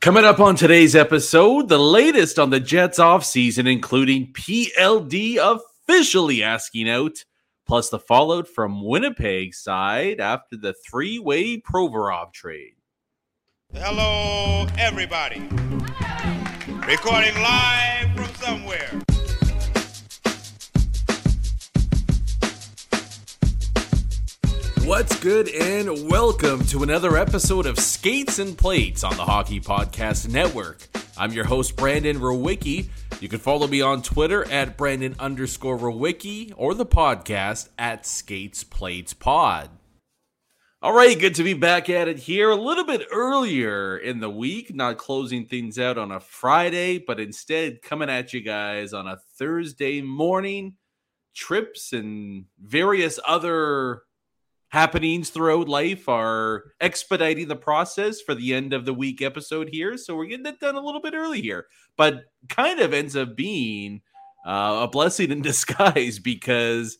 Coming up on today's episode, the latest on the Jets offseason, including PLD officially asking out, plus the fallout from Winnipeg side after the three way Provorov trade. Hello, everybody. Recording live from somewhere. What's good, and welcome to another episode of Skates and Plates on the Hockey Podcast Network. I'm your host, Brandon Rowicki. You can follow me on Twitter at Brandon underscore Rowicki or the podcast at Skates Plates Pod. All right, good to be back at it here a little bit earlier in the week, not closing things out on a Friday, but instead coming at you guys on a Thursday morning. Trips and various other happenings throughout life are expediting the process for the end of the week episode here. So we're getting it done a little bit early here, but kind of ends up being uh, a blessing in disguise because.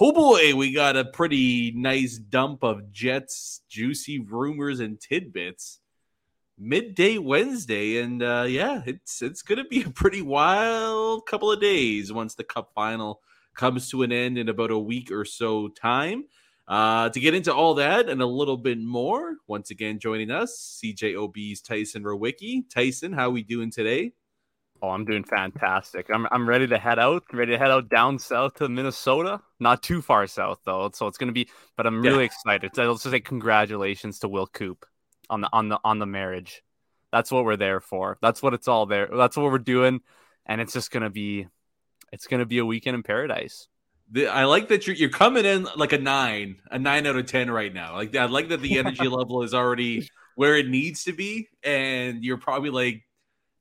Oh boy, we got a pretty nice dump of Jets juicy rumors and tidbits midday Wednesday, and uh, yeah, it's it's gonna be a pretty wild couple of days once the Cup final comes to an end in about a week or so time. Uh, to get into all that and a little bit more, once again joining us, CJOB's Tyson Rowicki. Tyson, how are we doing today? Oh, I'm doing fantastic. I'm I'm ready to head out, ready to head out down south to Minnesota. Not too far south though, so it's gonna be. But I'm really yeah. excited. So let's just say congratulations to Will Coop on the on the on the marriage. That's what we're there for. That's what it's all there. That's what we're doing, and it's just gonna be, it's gonna be a weekend in paradise. The, I like that you're you're coming in like a nine, a nine out of ten right now. Like I like that the energy level is already where it needs to be, and you're probably like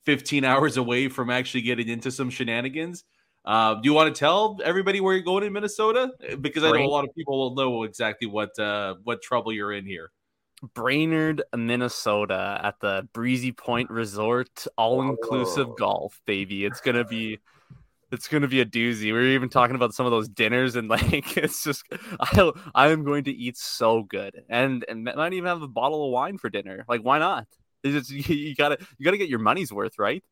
15 hours away from actually getting into some shenanigans. Uh, do you want to tell everybody where you're going in Minnesota? Because I know a lot of people will know exactly what uh, what trouble you're in here. Brainerd, Minnesota, at the Breezy Point Resort, all inclusive golf, baby. It's gonna be it's going to be a doozy. We were even talking about some of those dinners, and like it's just I I am going to eat so good, and and might even have a bottle of wine for dinner. Like, why not? It's just, you, gotta you gotta get your money's worth, right?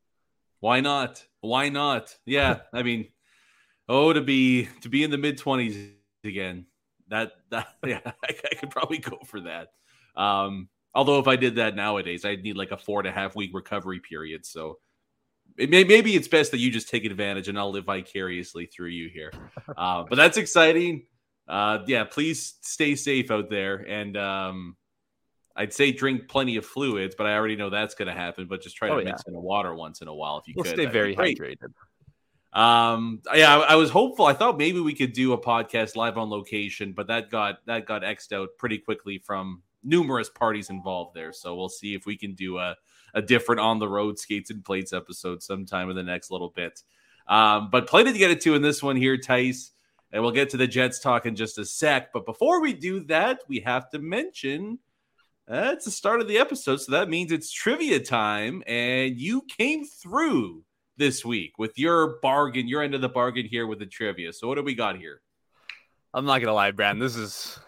Why not? Why not? Yeah, I mean, oh, to be to be in the mid twenties again. That that yeah, I, I could probably go for that. Um, although if I did that nowadays, I'd need like a four and a half week recovery period. So may, maybe it's best that you just take advantage and I'll live vicariously through you here. Uh, but that's exciting. Uh, yeah, please stay safe out there. And um, I'd say drink plenty of fluids, but I already know that's going to happen. But just try oh, to yeah. mix in a water once in a while if you we'll could. Stay very hydrated. Um, yeah, I, I, was hopeful. I thought maybe we could do a podcast live on location, but that got that got xed out pretty quickly from numerous parties involved there. So we'll see if we can do a a different on the road skates and plates episode sometime in the next little bit. Um, but plenty to get into in this one here, Tice. And we'll get to the Jets talk in just a sec. But before we do that, we have to mention uh, it's the start of the episode. So that means it's trivia time. And you came through this week with your bargain, your end of the bargain here with the trivia. So what do we got here? I'm not gonna lie, Brand. This is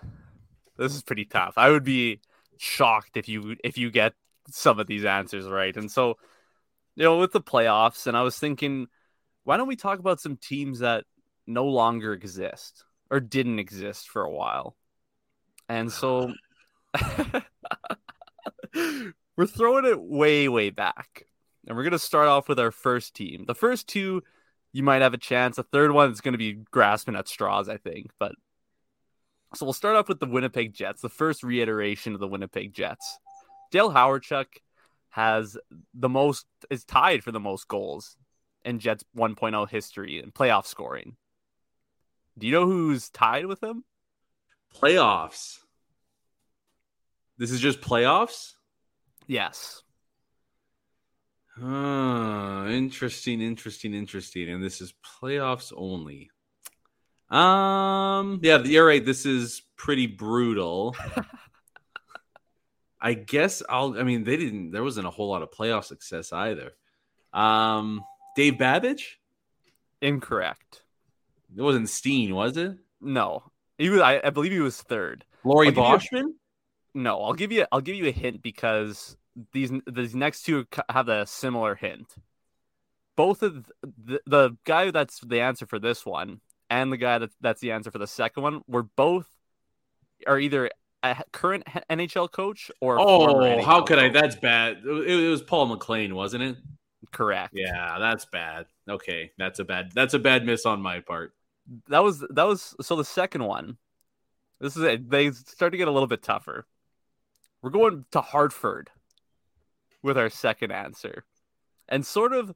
this is pretty tough. I would be shocked if you if you get some of these answers right. And so, you know, with the playoffs, and I was thinking, why don't we talk about some teams that no longer exist or didn't exist for a while? And so we're throwing it way, way back. And we're going to start off with our first team. The first two, you might have a chance. The third one is going to be grasping at straws, I think. But so we'll start off with the Winnipeg Jets, the first reiteration of the Winnipeg Jets. Dale Hawerchuk has the most is tied for the most goals in Jets 1.0 history and playoff scoring. Do you know who's tied with him? Playoffs. This is just playoffs? Yes. Uh, interesting, interesting, interesting. And this is playoffs only. Um, yeah, you're right. This is pretty brutal. I guess I'll. I mean, they didn't. There wasn't a whole lot of playoff success either. Um, Dave Babych, Incorrect. It wasn't Steen, was it? No, he was. I, I believe he was third. Laurie Boschman. no, I'll give you. I'll give you a hint because these these next two have a similar hint. Both of the, the guy that's the answer for this one and the guy that, that's the answer for the second one were both are either a current NHL coach or oh, how could. I? That's bad. It, it was Paul McLean, wasn't it? Correct. Yeah, that's bad. Okay, that's a bad. That's a bad miss on my part. That was that was so the second one. This is it. They start to get a little bit tougher. We're going to Hartford with our second answer, and sort of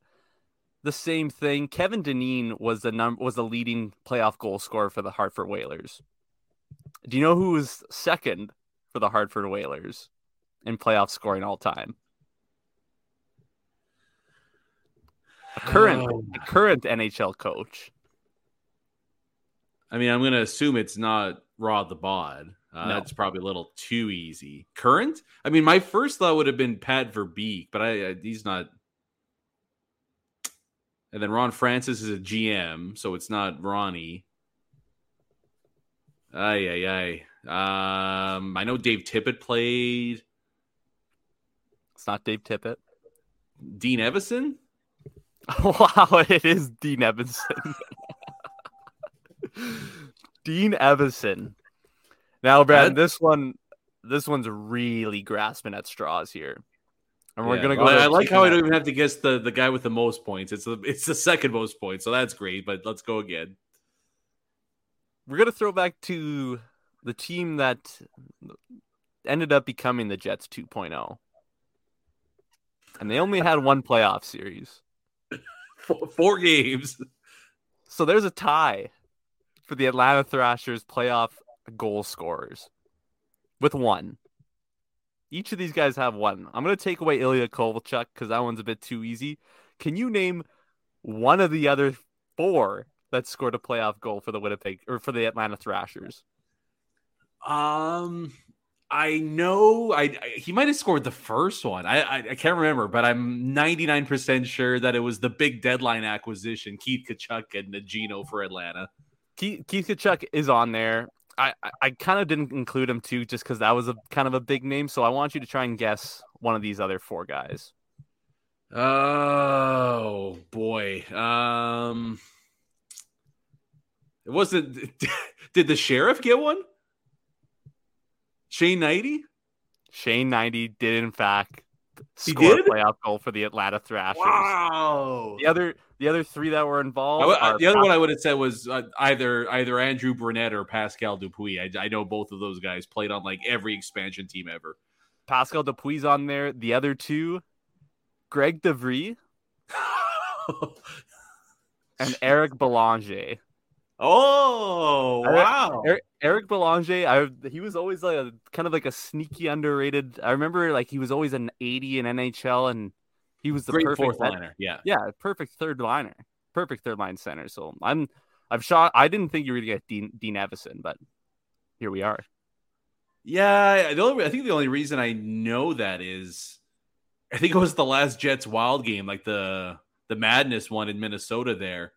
the same thing. Kevin Dineen was the num was the leading playoff goal scorer for the Hartford Whalers. Do you know who was second for the Hartford Whalers in playoff scoring all time? A current oh. a current NHL coach. I mean, I'm going to assume it's not Rod the Bod. Uh, no. That's probably a little too easy. Current? I mean, my first thought would have been Pat Verbeek, but I, I he's not. And then Ron Francis is a GM, so it's not Ronnie. Ay, ay, ay. Um, I know Dave Tippett played. It's not Dave Tippett. Dean Evason? wow, it is Dean Evason. Dean Evason. Now, Brad, this one, this one's really grasping at straws here, and we're yeah, gonna go. Well, I like how I don't even have to guess the the guy with the most points. It's the it's the second most points, so that's great. But let's go again we're gonna throw back to the team that ended up becoming the Jets 2.0, and they only had one playoff series, four games. So there's a tie for the Atlanta Thrashers playoff goal scorers with one. Each of these guys have one. I'm going to take away Ilya Kovalchuk because that one's a bit too easy. Can you name one of the other four that scored a playoff goal for the Winnipeg or for the Atlanta Thrashers? Um, I know I, I he might have scored the first one. I, I, I can't remember, but I'm 99 percent sure that it was the big deadline acquisition, Keith Tkachuk and Nagino for Atlanta. Keith, Keith Tkachuk is on there. I, I, I kind of didn't include him too, just because that was a kind of a big name. So I want you to try and guess one of these other four guys. Oh boy. Um. It wasn't. Did the sheriff get one? Shane Hnidy. Shane Hnidy did in fact score a playoff goal for the Atlanta Thrashers. Wow. The other the other three that were involved. I, the other one I would have said was uh, either either Andrew Brunette or Pascal Dupuis. I, I know both of those guys played on like every expansion team ever. Pascal Dupuis on there. The other two, Greg de Vries and Eric Belanger. Oh wow! Eric, Eric Belanger, I he was always like a kind of like a sneaky underrated. I remember like he was always an 80 in NHL, and he was the Great perfect fourth liner. Yeah, yeah, perfect third liner, perfect third line center. So I'm I've shot. I didn't think you were gonna get Dean Dean Evason, but here we are. Yeah, the only I think the only reason I know that is I think it was the last Jets Wild game, like the the madness one in Minnesota there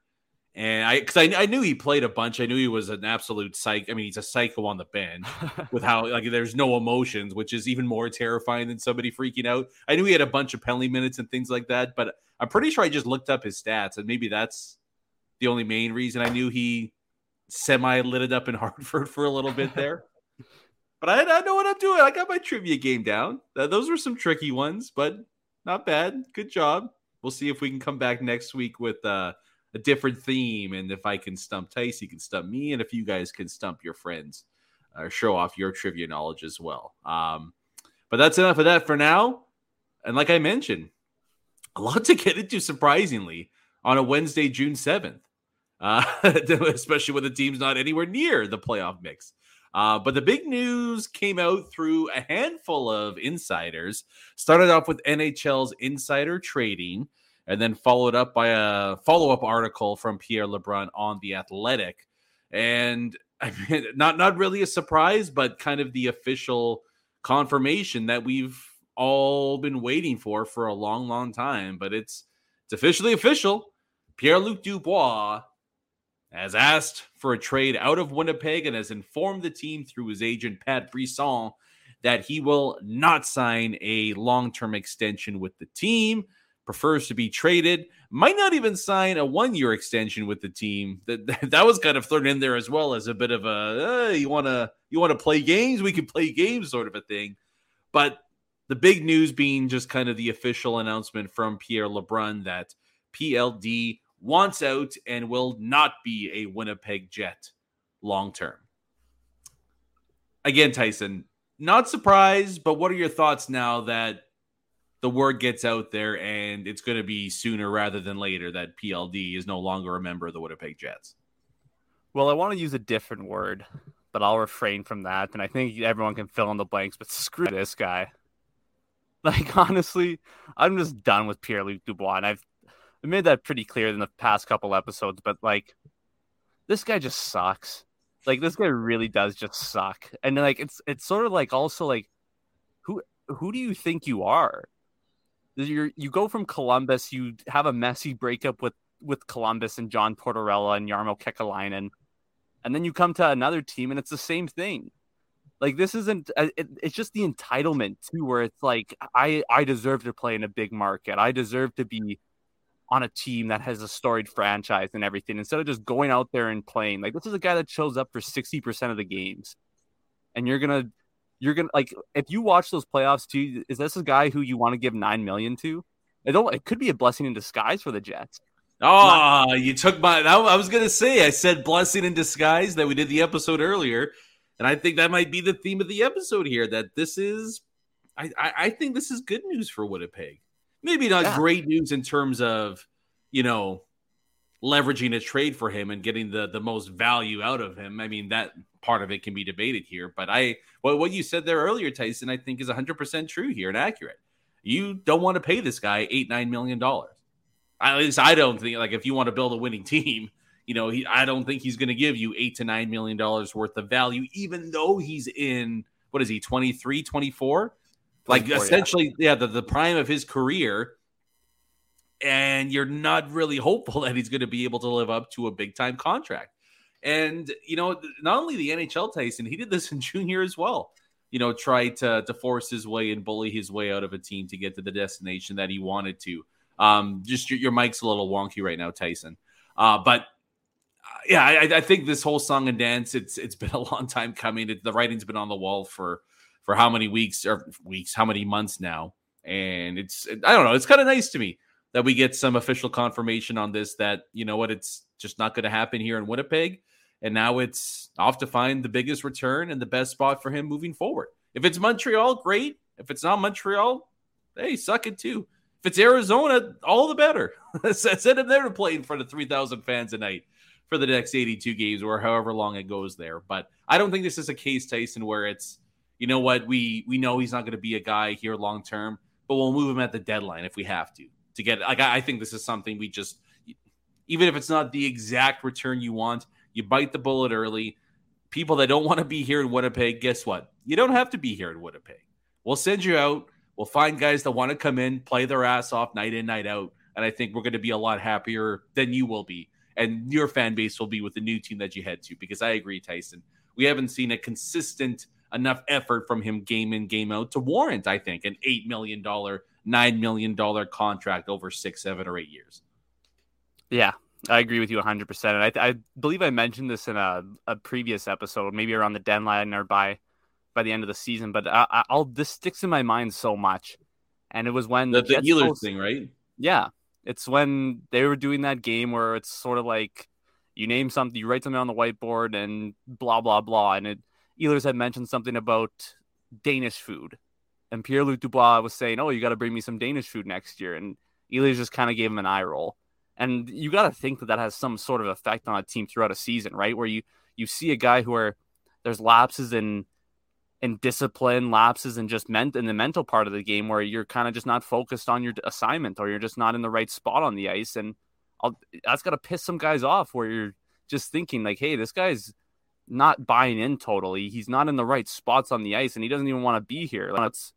and I, because I, I knew he played a bunch. I knew he was an absolute psych. I mean, he's a psycho on the bench with how like there's no emotions, which is even more terrifying than somebody freaking out. I knew he had a bunch of penalty minutes and things like that, but I'm pretty sure I just looked up his stats, and maybe that's the only main reason I knew he semi lit it up in Hartford for a little bit there. but I, I know what I'm doing. I got my trivia game down. Those were some tricky ones, but not bad. Good job. We'll see if we can come back next week with uh a different theme. And if I can stump Tice, you can stump me. And if you guys can stump your friends or uh, show off your trivia knowledge as well. Um, but that's enough of that for now. And like I mentioned, a lot to get into, surprisingly, on a Wednesday, June 7th, uh, especially when the team's not anywhere near the playoff mix. Uh, but the big news came out through a handful of insiders. Started off with NHL's insider trading and then followed up by a follow up article from Pierre LeBrun on the Athletic, and I mean, not not really a surprise, but kind of the official confirmation that we've all been waiting for for a long, long time. But it's it's officially official. Pierre Luc Dubois has asked for a trade out of Winnipeg and has informed the team through his agent Pat Brisson that he will not sign a long term extension with the team, prefers to be traded, might not even sign a one year extension with the team. That, that was kind of thrown in there as well as a bit of a uh, you want to you want to play games, we can play games sort of a thing. But the big news being just kind of the official announcement from Pierre LeBrun that PLD wants out and will not be a Winnipeg Jet long term. Again, Tyson, not surprised, but what are your thoughts now that the word gets out there and it's going to be sooner rather than later that PLD is no longer a member of the Winnipeg Jets? Well, I want to use a different word, but I'll refrain from that. And I think everyone can fill in the blanks, but screw this guy. Like, honestly, I'm just done with Pierre Luc Dubois. And I've made that pretty clear in the past couple episodes, but like, this guy just sucks. Like, this guy really does just suck. And like, it's, it's sort of like also like, who, who do you think you are? You you go from Columbus, you have a messy breakup with with Columbus and John Tortorella and Jarmo Kekalainen, and then you come to another team and it's the same thing. Like this isn't uh, it, it's just the entitlement too, where it's like I I deserve to play in a big market. I deserve to be on a team that has a storied franchise and everything instead of just going out there and playing. Like this is a guy that shows up for 60% of the games. And you're going to you're gonna like if you watch those playoffs too. Is this a guy who you want to give nine million to? It don't. It could be a blessing in disguise for the Jets. Oh, Not- you took my. I was gonna say. I said blessing in disguise that we did the episode earlier, and I think that might be the theme of the episode here. That this is. I I, I think this is good news for Winnipeg. Maybe not yeah. great news in terms of, you know, leveraging a trade for him and getting the the most value out of him. I mean that part of it can be debated here, but I what what you said there earlier, Tyson, I think is 100 percent true here and accurate. You don't want to pay this guy eight nine million dollars. At least I don't think like if you want to build a winning team, you know, he, I don't think he's going to give you eight to nine million dollars worth of value, even though he's in what is he 23, 24? Like essentially, yeah, yeah the, the prime of his career and you're not really hopeful that he's going to be able to live up to a big time contract. And you know, not only the NHL Tyson, he did this in junior as well. You know, try to to force his way and bully his way out of a team to get to the destination that he wanted to. Um, just your, your mic's a little wonky right now, Tyson. Uh, but uh, yeah, I, I, think this whole song and dance it's it's been a long time coming. It, the writing's been on the wall for for how many weeks or weeks, how many months now, and it's I don't know. It's kind of nice to me that we get some official confirmation on this that you know what it's just not going to happen here in Winnipeg and now it's off to find the biggest return and the best spot for him moving forward. If it's Montreal, great. If it's not Montreal, hey, suck it too. If it's Arizona, all the better. Send him there to play in front of 3,000 fans a night for the next 82 games or however long it goes there. But I don't think this is a case, Tyson, where it's, you know what, we we know he's not going to be a guy here long term, but we'll move him at the deadline if we have to to get. Like I, think this is something we just, even if it's not the exact return you want, you bite the bullet early. People that don't want to be here in Winnipeg, guess what? You don't have to be here in Winnipeg. We'll send you out. We'll find guys that want to come in, play their ass off night in, night out. And I think we're going to be a lot happier than you will be. And your fan base will be with the new team that you head to. Because I agree, Tyson. We haven't seen a consistent enough effort from him game in, game out to warrant, I think, an $8 million, $9 million contract over six, seven, or eight years. Yeah, I agree with you 100%. And I, I believe I mentioned this in a, a previous episode, maybe around the deadline or by by the end of the season. But I, will this sticks in my mind so much. And it was when the, the Ehlers thing, right? Yeah, it's when they were doing that game where it's sort of like you name something, you write something on the whiteboard, and blah blah blah. And it, Ehlers had mentioned something about Danish food, and Pierre Luc Dubois was saying, "Oh, you got to bring me some Danish food next year," and Ehlers just kind of gave him an eye roll. And you got to think that that has some sort of effect on a team throughout a season, right? Where you you see a guy who are there's lapses in in discipline, lapses in just meant in the mental part of the game where you're kind of just not focused on your assignment or you're just not in the right spot on the ice, and I'll, that's got to piss some guys off where you're just thinking like, hey, this guy's not buying in totally. He's not in the right spots on the ice, and he doesn't even want to be here. That's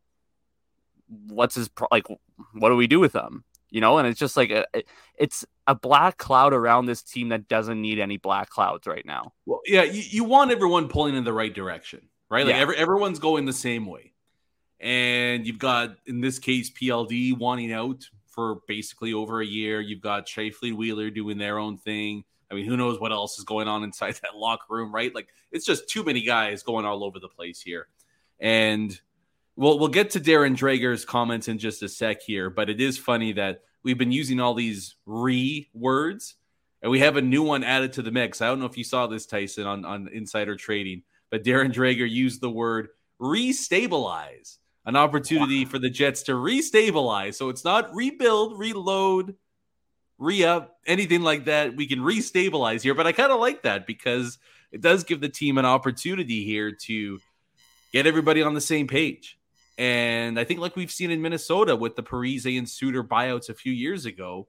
what's his like? What do we do with them? you know, and it's just like uh, a, it's a black cloud around this team that doesn't need any black clouds right now. Well, yeah, you, you want everyone pulling in the right direction, right? Like yeah. every, everyone's going the same way. And you've got, in this case, PLD wanting out for basically over a year. You've got Scheifele Wheeler doing their own thing. I mean, who knows what else is going on inside that locker room, right? Like, it's just too many guys going all over the place here. And we'll we'll get to Darren Dreger's comments in just a sec here, but it is funny that we've been using all these re words, and we have a new one added to the mix. I don't know if you saw this, Tyson, on on Insider Trading, but Darren Dreger used the word restabilize, an opportunity wow. for the Jets to restabilize. So it's not rebuild, reload, re up, anything like that. We can restabilize here, but I kind of like that because it does give the team an opportunity here to get everybody on the same page. And I think, like we've seen in Minnesota with the Parise and Suter buyouts a few years ago,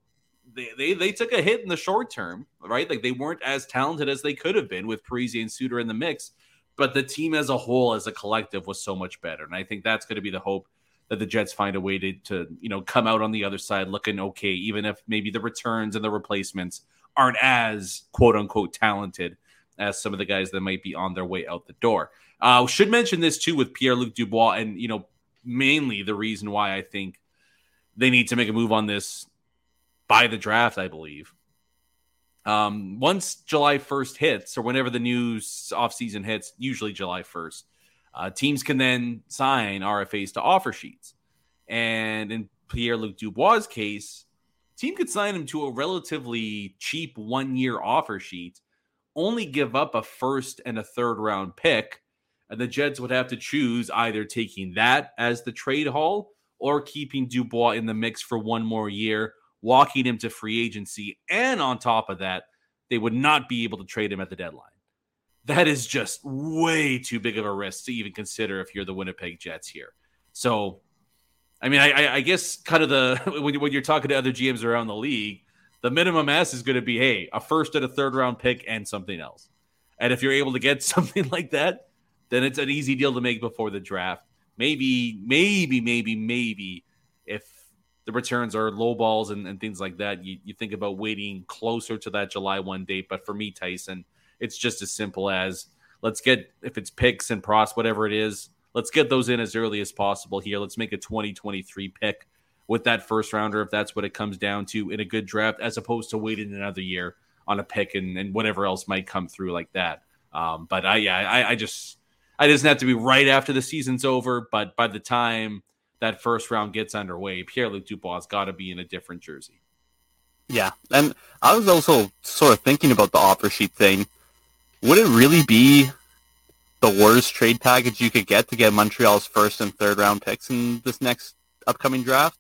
they, they, they took a hit in the short term, right? Like they weren't as talented as they could have been with Parise and Suter in the mix, but the team as a whole, as a collective, was so much better. And I think that's going to be the hope that the Jets find a way to, to you know come out on the other side looking okay, even if maybe the returns and the replacements aren't as quote unquote talented as some of the guys that might be on their way out the door. Uh, should mention this too with Pierre Luc Dubois, and you know mainly the reason why I think they need to make a move on this by the draft, I believe. Um, once July 1st hits, or whenever the new offseason hits, usually July 1st, uh, teams can then sign RFAs to offer sheets. And in Pierre Luc Dubois' case, team could sign him to a relatively cheap one year offer sheet, only give up a first and a third round pick, and the Jets would have to choose either taking that as the trade haul or keeping Dubois in the mix for one more year, walking him to free agency. And on top of that, they would not be able to trade him at the deadline. That is just way too big of a risk to even consider if you're the Winnipeg Jets here. So, I mean, I, I guess kind of the when, you're talking to other GMs around the league, the minimum ask is going to be, hey, a first and a third round pick and something else. And if you're able to get something like that, then it's an easy deal to make before the draft. Maybe, maybe, maybe, maybe if the returns are low balls and, and things like that, you, you think about waiting closer to that July 1 date. But for me, Tyson, it's just as simple as let's get, if it's picks and pros, whatever it is, let's get those in as early as possible here. Let's make a 2023 pick with that first rounder, if that's what it comes down to in a good draft, as opposed to waiting another year on a pick and, and whatever else might come through like that. Um, but I, yeah, I, I just, it doesn't have to be right after the season's over, but by the time that first round gets underway, Pierre Luc Dubois has got to be in a different jersey. Yeah, and I was also sort of thinking about the offer sheet thing. Would it really be the worst trade package you could get to get Montreal's first and third round picks in this next upcoming draft?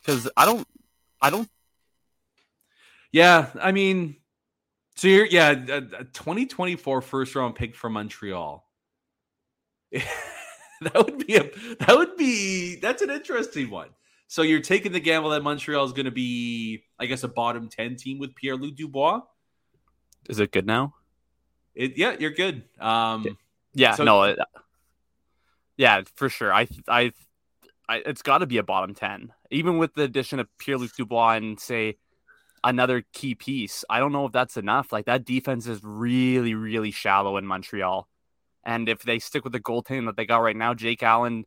Because I don't, I don't. Yeah, I mean, so you're yeah, a, a 2024 first round pick for Montreal. that would be a that would be that's an interesting one. So you're taking the gamble that Montreal is going to be, I guess, a bottom ten team with Pierre Luc Dubois. Is it good now? It yeah, you're good. Um, yeah, so, no, it, yeah, for sure. I I, I it's got to be a bottom ten, even with the addition of Pierre Luc Dubois and say another key piece. I don't know if that's enough. Like that defense is really really shallow in Montreal. And if they stick with the goaltending that they got right now, Jake Allen,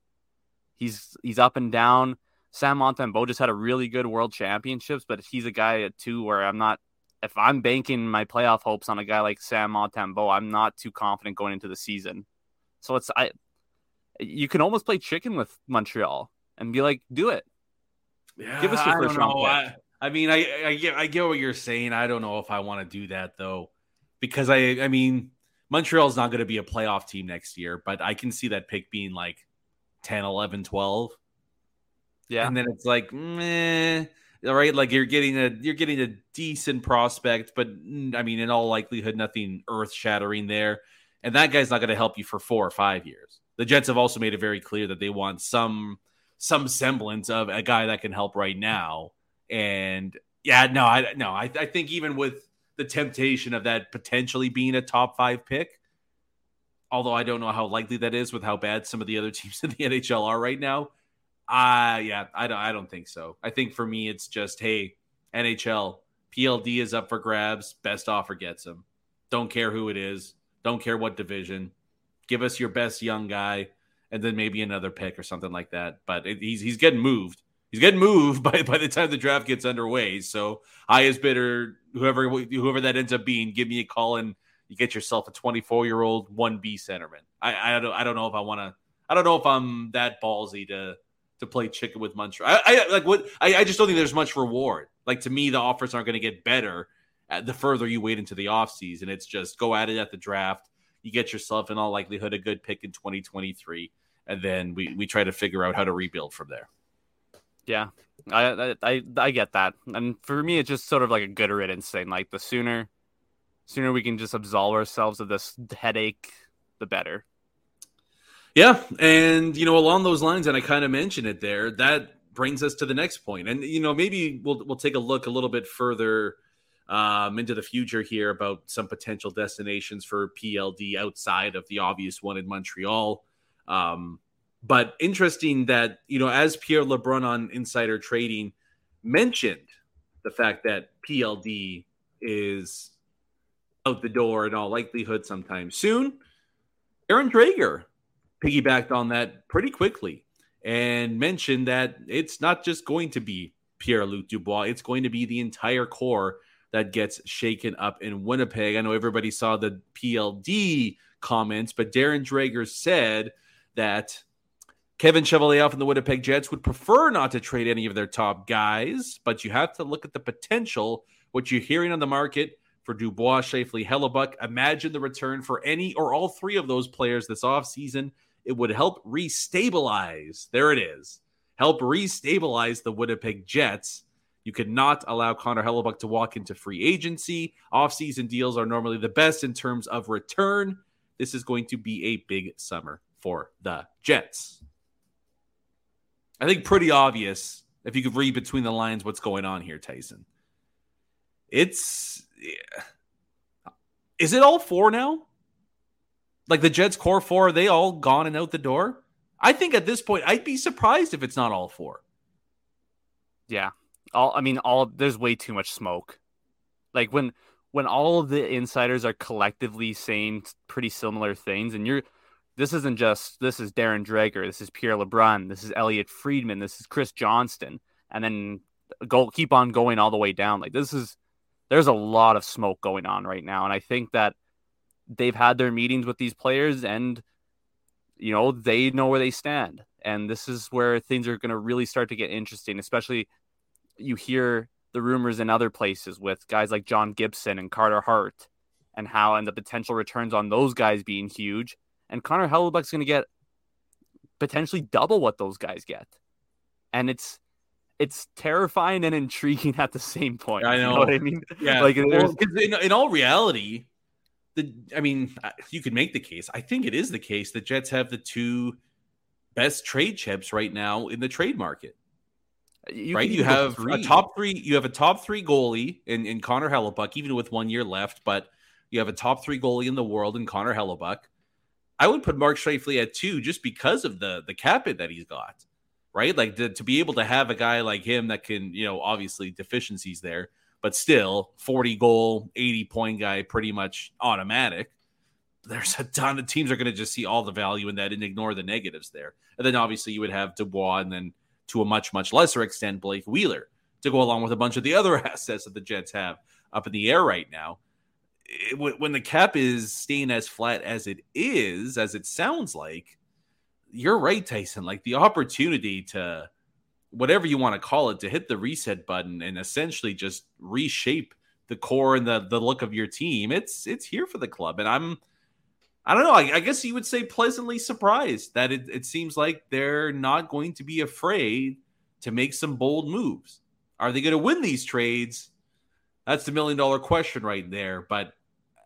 he's he's up and down. Sam Montembeault just had a really good World Championships, but he's a guy too where I'm not. If I'm banking my playoff hopes on a guy like Sam Montembeault, I'm not too confident going into the season. So it's I, you can almost play chicken with Montreal and be like, do it. Yeah, Give us your first round. I, I mean, I, I get I get what you're saying. I don't know if I want to do that though, because I I mean Montreal's not going to be a playoff team next year, but I can see that pick being like 10, 11, 12. Yeah. And then it's like, meh. All right, like you're getting a you're getting a decent prospect, but mm, I mean, in all likelihood, nothing earth shattering there. And that guy's not going to help you for four or five years. The Jets have also made it very clear that they want some some semblance of a guy that can help right now. And yeah, no, I no, I, I think even with the temptation of that potentially being a top five pick. Although I don't know how likely that is with how bad some of the other teams in the NHL are right now. Uh yeah, I don't I don't think so. I think for me it's just hey, NHL, PLD is up for grabs, best offer gets him. Don't care who it is, don't care what division. Give us your best young guy and then maybe another pick or something like that. But it, he's he's getting moved. He's getting moved by by the time the draft gets underway. So highest bidder, whoever whoever that ends up being, give me a call and you get yourself a 24 year old one B centerman. I I don't I don't know if I want to. I don't know if I'm that ballsy to to play chicken with Munster. I, I like what I, I just don't think there's much reward. Like to me, the offers aren't going to get better uh, the further you wait into the offseason. It's just go at it at the draft. You get yourself in all likelihood a good pick in 2023, and then we we try to figure out how to rebuild from there. Yeah, I I I get that, and for me, it's just sort of like a good riddance thing. Like the sooner, sooner we can just absolve ourselves of this headache, the better. Yeah, and you know, along those lines, and I kind of mentioned it there. That brings us to the next point, and you know, maybe we'll we'll take a look a little bit further um, into the future here about some potential destinations for PLD outside of the obvious one in Montreal. Um, but interesting that you know, as Pierre LeBrun on Insider Trading mentioned the fact that PLD is out the door in all likelihood sometime soon. Darren Dreger piggybacked on that pretty quickly and mentioned that it's not just going to be Pierre Luc Dubois, it's going to be the entire core that gets shaken up in Winnipeg. I know everybody saw the PLD comments, but Darren Dreger said that Kevin Cheveldayoff and the Winnipeg Jets would prefer not to trade any of their top guys, but you have to look at the potential, what you're hearing on the market for Dubois, Scheifele, Hellebuyck. Imagine the return for any or all three of those players this offseason it would help restabilize. There it is. Help restabilize the Winnipeg Jets. You could not allow Connor Hellebuyck to walk into free agency. Offseason deals are normally the best in terms of return. This is going to be a big summer for the Jets. I think pretty obvious if you could read between the lines what's going on here, Tyson. It's yeah. is it all four now? Like the Jets core four, are they all gone and out the door? I think at this point, I'd be surprised if it's not all four. Yeah. All I mean, all there's way too much smoke. Like when when all of the insiders are collectively saying pretty similar things, and you're this isn't just this is Darren Dreger, this is Pierre LeBrun, this is Elliotte Friedman, this is Chris Johnston, and then go keep on going all the way down. Like this is there's a lot of smoke going on right now, and I think that they've had their meetings with these players and you know they know where they stand and this is where things are going to really start to get interesting especially you hear the rumors in other places with guys like John Gibson and Carter Hart and how and the potential returns on those guys being huge and Connor Hellebuyck's going to get potentially double what those guys get and it's it's terrifying and intriguing at the same point. I know, you know what I mean. Yeah, like well, in, in all reality, the I mean, uh, you could make the case. I think it is the case that Jets have the two best trade chips right now in the trade market. You right, you have a top three. You have a top three goalie in, in Connor Hellebuyck, even with one year left. But you have a top three goalie in the world in Connor Hellebuyck. I would put Mark Scheifele at two just because of the the cap it that he's got. Right, like to, to be able to have a guy like him that can, you know, obviously deficiencies there, but still 40 goal, 80 point guy, pretty much automatic. There's a ton of teams are going to just see all the value in that and ignore the negatives there. And then obviously you would have Dubois and then to a much, much lesser extent, Blake Wheeler to go along with a bunch of the other assets that the Jets have up in the air right now. It, when the cap is staying as flat as it is, as it sounds like, you're right, Tyson. Like the opportunity to whatever you want to call it to hit the reset button and essentially just reshape the core and the the look of your team it's it's here for the club. And i'm i don't know i, I guess you would say pleasantly surprised that it, it seems like they're not going to be afraid to make some bold moves. Are they going to win these trades? That's the million dollar question right there but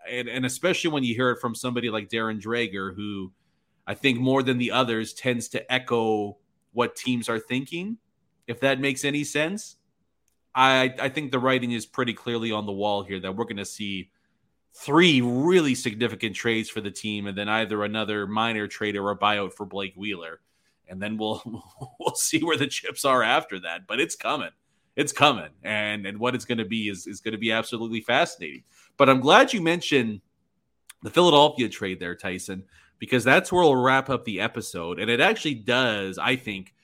and, and especially when you hear it from somebody like darren dreger who i think more than the others tends to echo what teams are thinking if that makes any sense. I I think the writing is pretty clearly on the wall here that we're going to see three really significant trades for the team, and then either another minor trade or a buyout for Blake Wheeler, and then we'll we'll see where the chips are after that. But it's coming, it's coming, and and what it's going to be is is going to be absolutely fascinating. But I'm glad you mentioned the Philadelphia trade there, Tyson, because that's where we'll wrap up the episode. And it actually does, I think,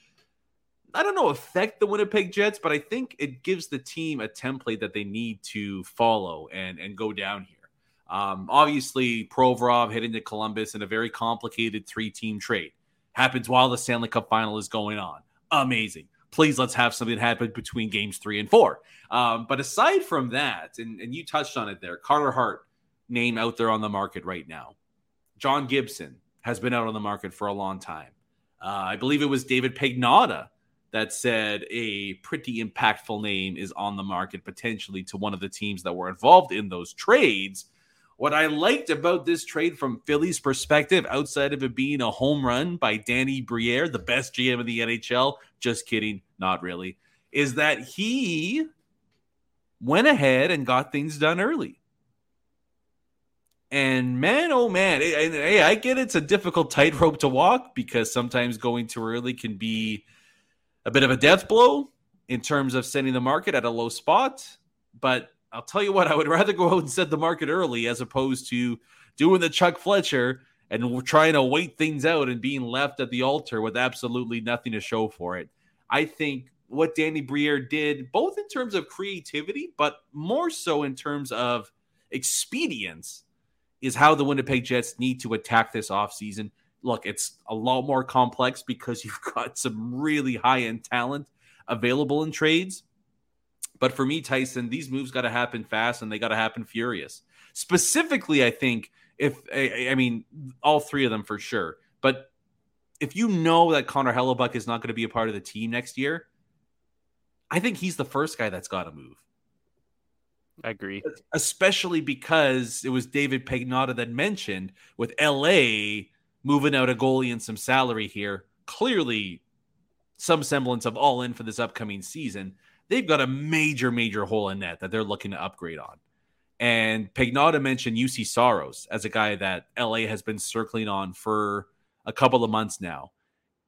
I don't know, affect the Winnipeg Jets, but I think it gives the team a template that they need to follow and, and go down here. Um, obviously, Provorov heading to Columbus in a very complicated three team trade happens while the Stanley Cup final is going on. Amazing. Please let's have something happen between games three and four. Um, but aside from that, and, and you touched on it there, Carter Hart name out there on the market right now. John Gibson has been out on the market for a long time. Uh, I believe it was David Pagnotta that said a pretty impactful name is on the market potentially to one of the teams that were involved in those trades. What I liked about this trade from Philly's perspective, outside of it being a home run by Danny Briere, the best GM of the NHL, just kidding, not really, is that he went ahead and got things done early. And man, oh man, hey, I get it's a difficult tightrope to walk because sometimes going too early can be a bit of a death blow in terms of setting the market at a low spot. But I'll tell you what, I would rather go out and set the market early as opposed to doing the Chuck Fletcher and trying to wait things out and being left at the altar with absolutely nothing to show for it. I think what Danny Briere did, both in terms of creativity, but more so in terms of expedience, is how the Winnipeg Jets need to attack this offseason. Look, it's a lot more complex because you've got some really high end talent available in trades. But for me, Tyson, these moves got to happen fast and they got to happen furious. Specifically, I think if I, I mean all three of them for sure, but if you know that Connor Hellebuyck is not going to be a part of the team next year, I think he's the first guy that's got to move. I agree. Especially because it was David Pagnotta that mentioned with LA moving out a goalie and some salary here, clearly some semblance of all in for this upcoming season. They've got a major, major hole in net that they're looking to upgrade on. And Pagnotta mentioned Juuse Saros as a guy that LA has been circling on for a couple of months now.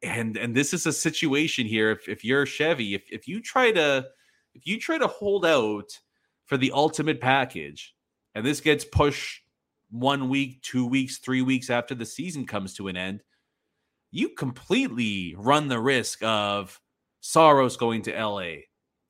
And and this is a situation here. If, if you're Chevy, if, if you try to if you try to hold out for the ultimate package, and this gets pushed one week, two weeks, three weeks after the season comes to an end, you completely run the risk of Saros going to LA,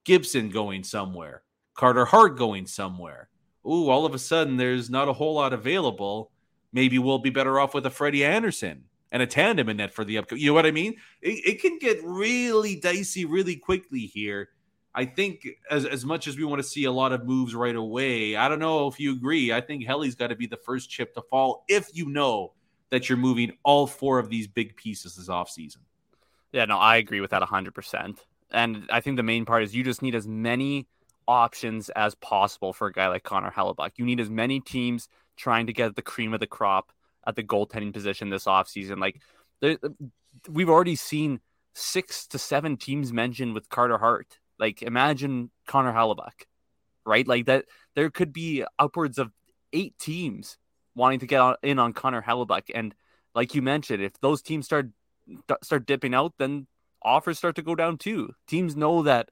Gibson going somewhere, Carter Hart going somewhere. Ooh, all of a sudden there's not a whole lot available. Maybe we'll be better off with a Freddie Andersen and a tandem in net for the upcoming. You know what I mean? It, it can get really dicey really quickly here. I think as, as much as we want to see a lot of moves right away, I don't know if you agree. I think Helly's got to be the first chip to fall if you know that you're moving all four of these big pieces this offseason. Yeah, no, I agree with that 100%. And I think the main part is you just need as many options as possible for a guy like Connor Hellebuyck. You need as many teams trying to get the cream of the crop at the goaltending position this offseason. Like we've already seen six to seven teams mentioned with Carter Hart. Like imagine Connor Hellebuyck, right? Like that there could be upwards of eight teams wanting to get in on Connor Hellebuyck. And like you mentioned, if those teams start start dipping out, then offers start to go down too. Teams know that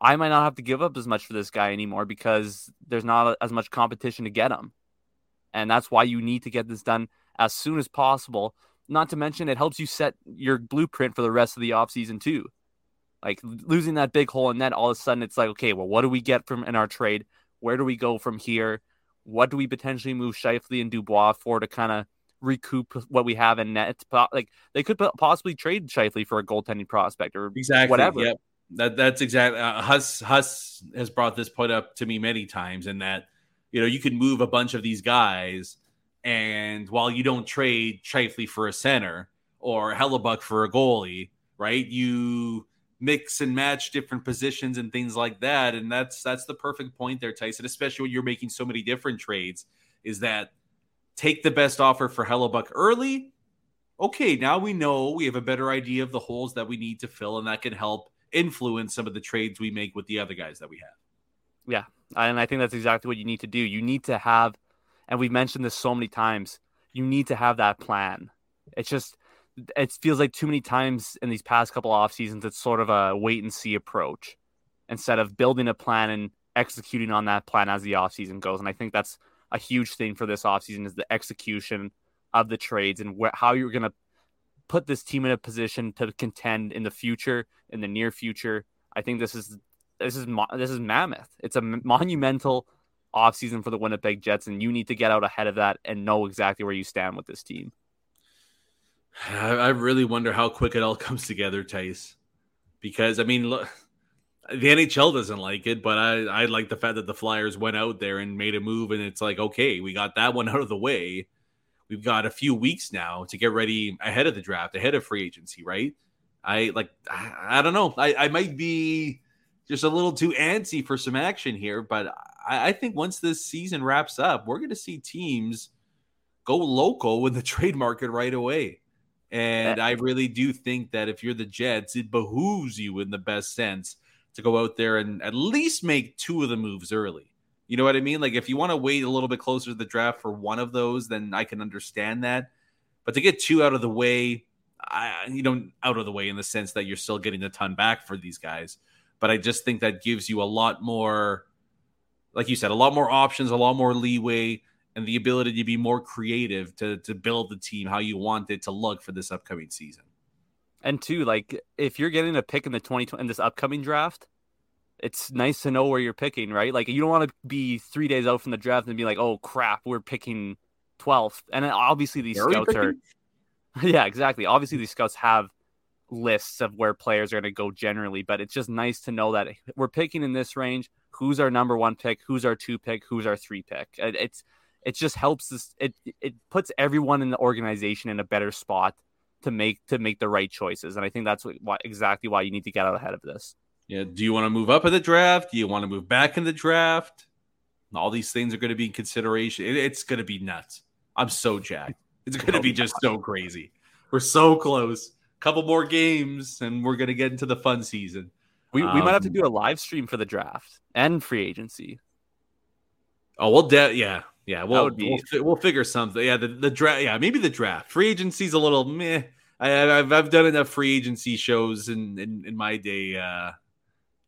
I might not have to give up as much for this guy anymore because there's not as much competition to get him. And that's why you need to get this done as soon as possible. Not to mention, it helps you set your blueprint for the rest of the offseason, too. Like losing that big hole in net, all of a sudden it's like, okay, well, what do we get from in our trade? Where do we go from here? What do we potentially move Scheifele and Dubois for to kind of recoup what we have in net? Like they could possibly trade Scheifele for a goaltending prospect or exactly whatever. Yep. That that's exactly uh, Huss Huss has brought this point up to me many times, and that you know, you can move a bunch of these guys, and while you don't trade Scheifele for a center or Hellebuyck for a goalie, right? You mix and match different positions and things like that, and that's that's the perfect point there, Tyson. Especially when you're making so many different trades, is that take the best offer for Hellebuyck early. Okay, now we know we have a better idea of the holes that we need to fill, and that can help influence some of the trades we make with the other guys that we have. Yeah, and I think that's exactly what you need to do. You need to have, and we've mentioned this so many times, you need to have that plan. It's just, it feels like too many times in these past couple off seasons, it's sort of a wait and see approach instead of building a plan and executing on that plan as the off season goes. And I think that's a huge thing for this offseason is the execution of the trades and wh- how you're going to put this team in a position to contend in the future, in the near future. I think this is this is this is mammoth. It's a monumental offseason for the Winnipeg Jets, and you need to get out ahead of that and know exactly where you stand with this team. I really wonder how quick it all comes together, Tice. Because I mean, look, the NHL doesn't like it, but I I like the fact that the Flyers went out there and made a move, and it's like, okay, we got that one out of the way. We've got a few weeks now to get ready ahead of the draft, ahead of free agency, right? I like, I, I don't know. I, I might be just a little too antsy for some action here, but I, I think once this season wraps up, we're going to see teams go local in the trade market right away. And I really do think that if you're the Jets, it behooves you in the best sense to go out there and at least make two of the moves early. You know what I mean? Like if you want to wait a little bit closer to the draft for one of those, then I can understand that. But to get two out of the way, I, you know, out of the way in the sense that you're still getting a ton back for these guys. But I just think that gives you a lot more, like you said, a lot more options, a lot more leeway, and the ability to be more creative to to build the team how you want it to look for this upcoming season. And two, like if you're getting a pick in the 2020 in this upcoming draft, it's nice to know where you're picking, right? Like you don't want to be three days out from the draft and be like, oh crap, we're picking 12th. And obviously these scouts are Yeah, exactly. Obviously these scouts have lists of where players are going to go generally, but it's just nice to know that we're picking in this range. Who's our number one pick? Who's our two pick? Who's our three pick? It's it just helps us. It it puts everyone in the organization in a better spot to make to make the right choices. And I think that's what, what, exactly why you need to get out ahead of this. Yeah. Do you want to move up in the draft? Do you want to move back in the draft? All these things are going to be in consideration. It, it's going to be nuts. I'm so jacked. It's going to be just so crazy. We're so close. Couple more games, and we're going to get into the fun season. We, um, we might have to um, do a live stream for the draft and free agency. Oh, well, de- yeah, yeah, we'll, be... we'll, we'll figure something. Yeah, the, the draft. Yeah, maybe the draft. Free agency's a little meh. I, have I've done enough free agency shows in in, in my day. Uh,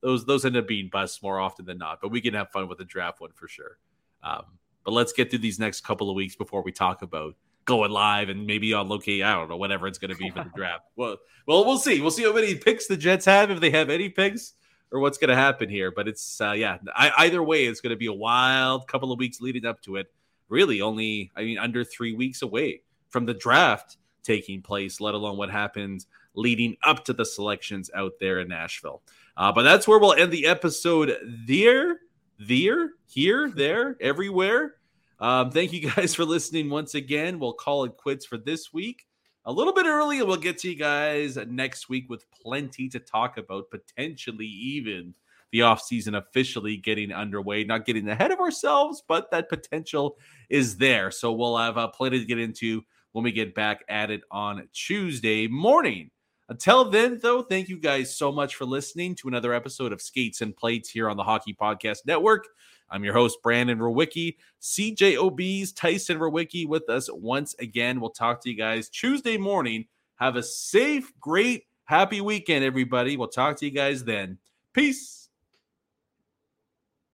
those those end up being busts more often than not. But we can have fun with the draft one for sure. Um, but let's get through these next couple of weeks before we talk about going live and maybe on locate. I don't know whatever it's going to be for the draft. Well, well, we'll see. We'll see how many picks the Jets have if they have any picks or what's going to happen here. But it's uh, yeah, I, either way, it's going to be a wild couple of weeks leading up to it. Really, only I mean under three weeks away from the draft taking place, let alone what happens leading up to the selections out there in Nashville. Uh, but that's where we'll end the episode. There, there, here, there, everywhere. Um, thank you guys for listening once again. We'll call it quits for this week a little bit early, we'll get to you guys next week with plenty to talk about, potentially even the offseason officially getting underway. Not getting ahead of ourselves, but that potential is there. So we'll have uh, plenty to get into when we get back at it on Tuesday morning. Until then, though, thank you guys so much for listening to another episode of Skates and Plates here on the Hockey Podcast Network. I'm your host, Brandon Rowicki. CJOB's Tyson Rowicki with us once again. We'll talk to you guys Tuesday morning. Have a safe, great, happy weekend, everybody. We'll talk to you guys then. Peace.